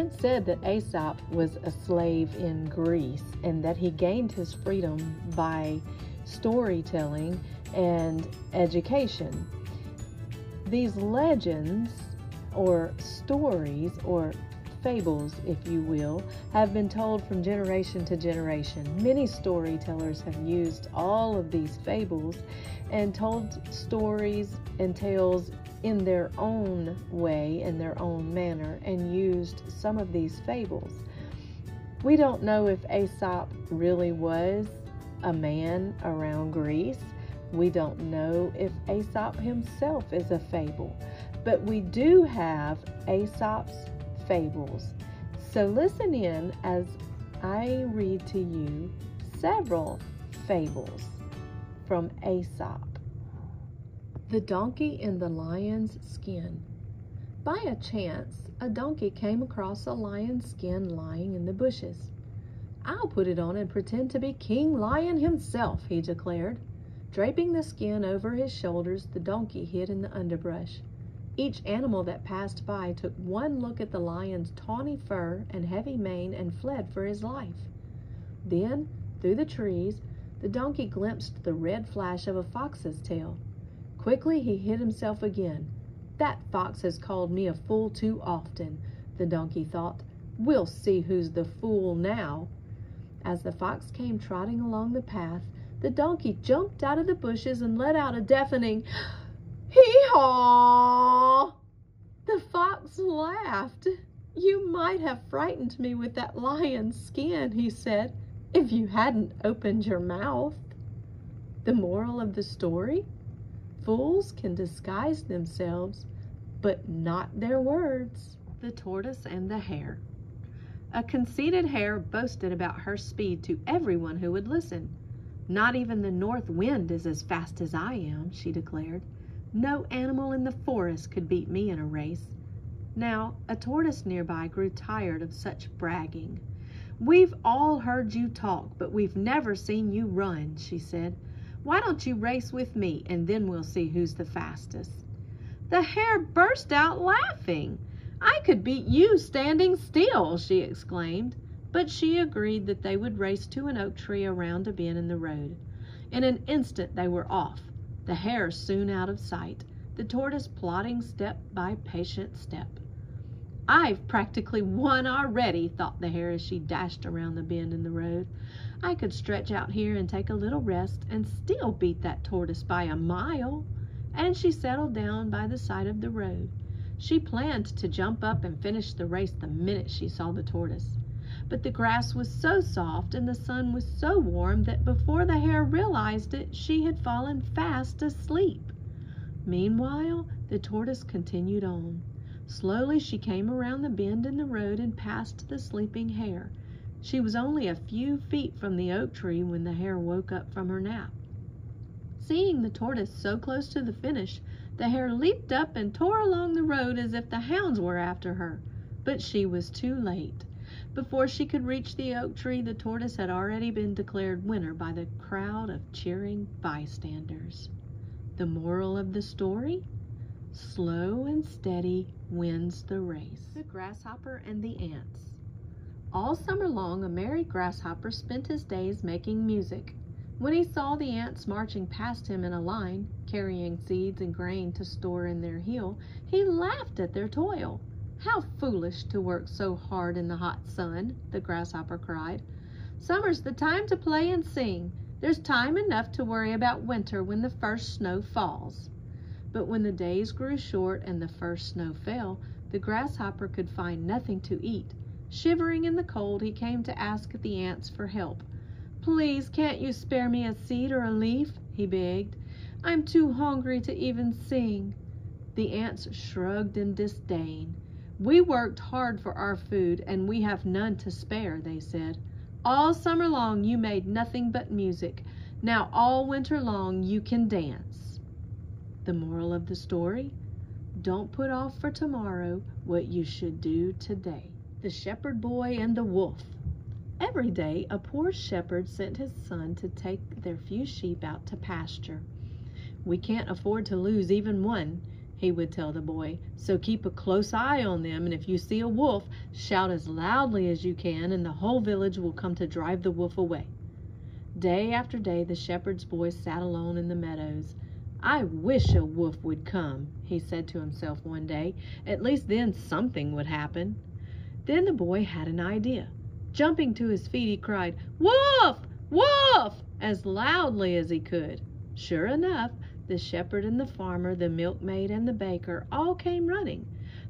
been said that Aesop was a slave in Greece and that he gained his freedom by storytelling and education. These legends or stories or fables, if you will, have been told from generation to generation. Many storytellers have used all of these fables and told stories and tales in their own way, in their own manner, and used some of these fables. We don't know if Aesop really was a man around Greece. We don't know if Aesop himself is a fable, but we do have Aesop's fables. So listen in as I read to you several fables from Aesop. The Donkey in the Lion's Skin. By a chance, a donkey came across a lion's skin lying in the bushes. I'll put it on and pretend to be King Lion himself, he declared. Draping the skin over his shoulders, the donkey hid in the underbrush. Each animal that passed by took one look at the lion's tawny fur and heavy mane and fled for his life. Then, through the trees, the donkey glimpsed the red flash of a fox's tail. Quickly he hid himself again. That fox has called me a fool too often, the donkey thought. We'll see who's the fool now. As the fox came trotting along the path, the donkey jumped out of the bushes and let out a deafening hee-haw. The fox laughed. You might have frightened me with that lion's skin, he said, if you hadn't opened your mouth. The moral of the story? Fools can disguise themselves, but not their words. The Tortoise and the Hare A conceited hare boasted about her speed to everyone who would listen. Not even the north wind is as fast as I am, she declared. No animal in the forest could beat me in a race. Now, a tortoise nearby grew tired of such bragging. We've all heard you talk, but we've never seen you run, she said. Why don't you race with me and then we'll see who's the fastest? The hare burst out laughing. I could beat you standing still, she exclaimed. But she agreed that they would race to an oak tree around a bend in the road. In an instant they were off, the hare soon out of sight, the tortoise plodding step by patient step. I've practically won already, thought the hare as she dashed around the bend in the road. I could stretch out here and take a little rest and still beat that tortoise by a mile. And she settled down by the side of the road. She planned to jump up and finish the race the minute she saw the tortoise. But the grass was so soft and the sun was so warm that before the hare realized it, she had fallen fast asleep. Meanwhile, the tortoise continued on. Slowly she came around the bend in the road and passed the sleeping hare. She was only a few feet from the oak tree when the hare woke up from her nap. Seeing the tortoise so close to the finish, the hare leaped up and tore along the road as if the hounds were after her. But she was too late. Before she could reach the oak tree, the tortoise had already been declared winner by the crowd of cheering bystanders. The moral of the story? Slow and steady wins the race. The grasshopper and the ants. All summer long a merry grasshopper spent his days making music. When he saw the ants marching past him in a line, carrying seeds and grain to store in their hill, he laughed at their toil. How foolish to work so hard in the hot sun, the grasshopper cried. Summer's the time to play and sing. There's time enough to worry about winter when the first snow falls. But when the days grew short and the first snow fell, the grasshopper could find nothing to eat. Shivering in the cold, he came to ask the ants for help. Please, can't you spare me a seed or a leaf? he begged. I'm too hungry to even sing. The ants shrugged in disdain. We worked hard for our food, and we have none to spare, they said. All summer long you made nothing but music. Now all winter long you can dance. The moral of the story? Don't put off for tomorrow what you should do today. The Shepherd Boy and the Wolf. Every day a poor shepherd sent his son to take their few sheep out to pasture. We can't afford to lose even one, he would tell the boy. So keep a close eye on them, and if you see a wolf, shout as loudly as you can, and the whole village will come to drive the wolf away. Day after day the shepherd's boy sat alone in the meadows. I wish a wolf would come, he said to himself one day. At least then something would happen. Then the boy had an idea. Jumping to his feet, he cried, Wolf! Wolf! as loudly as he could. Sure enough, the shepherd and the farmer, the milkmaid and the baker all came running.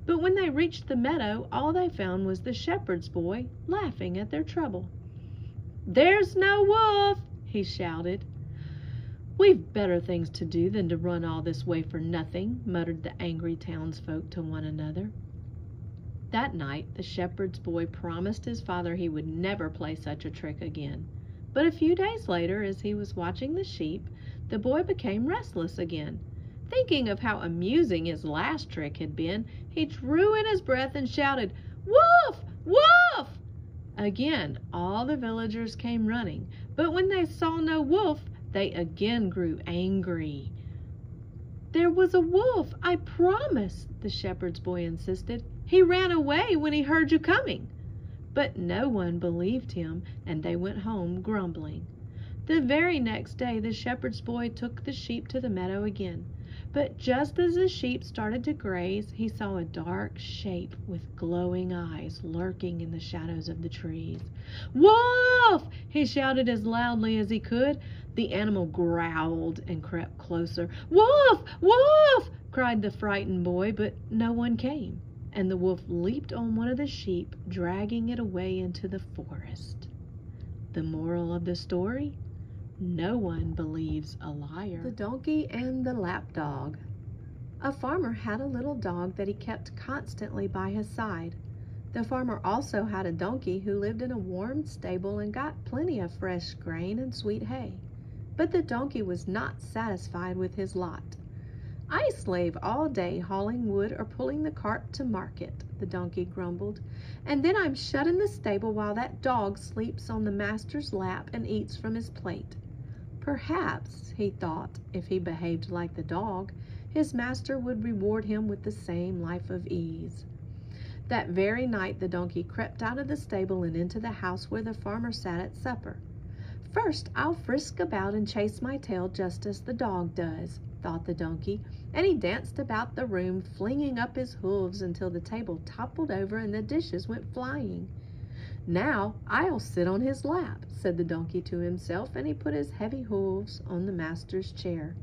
But when they reached the meadow, all they found was the shepherd's boy laughing at their trouble. There's no wolf, he shouted. We've better things to do than to run all this way for nothing, muttered the angry townsfolk to one another. That night the shepherd's boy promised his father he would never play such a trick again. But a few days later, as he was watching the sheep, the boy became restless again. Thinking of how amusing his last trick had been, he drew in his breath and shouted, Wolf! Wolf! Again, all the villagers came running, but when they saw no wolf, they again grew angry. There was a wolf, I promise, the shepherd's boy insisted. He ran away when he heard you coming. But no one believed him, and they went home grumbling. The very next day the shepherd's boy took the sheep to the meadow again. But just as the sheep started to graze, he saw a dark shape with glowing eyes lurking in the shadows of the trees. Wolf! he shouted as loudly as he could. The animal growled and crept closer. Wolf! Wolf! cried the frightened boy, but no one came, and the wolf leaped on one of the sheep, dragging it away into the forest. The moral of the story? No one believes a liar. The Donkey and the Lapdog. A farmer had a little dog that he kept constantly by his side. The farmer also had a donkey who lived in a warm stable and got plenty of fresh grain and sweet hay. But the donkey was not satisfied with his lot. I slave all day hauling wood or pulling the cart to market, the donkey grumbled, and then I'm shut in the stable while that dog sleeps on the master's lap and eats from his plate. Perhaps, he thought, if he behaved like the dog, his master would reward him with the same life of ease. That very night the donkey crept out of the stable and into the house where the farmer sat at supper. First, I'll frisk about and chase my tail just as the dog does, thought the donkey, and he danced about the room, flinging up his hooves until the table toppled over and the dishes went flying. Now I'll sit on his lap, said the donkey to himself, and he put his heavy hooves on the master's chair.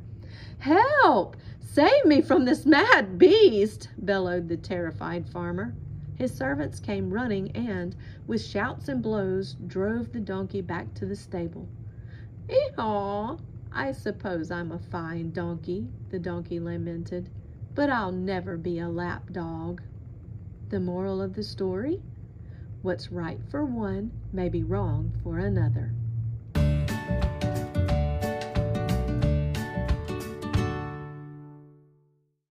Help! Save me from this mad beast! bellowed the terrified farmer. His servants came running and, with shouts and blows, drove the donkey back to the stable. Eehaw! I suppose I'm a fine donkey, the donkey lamented, but I'll never be a lap dog. The moral of the story? What's right for one may be wrong for another.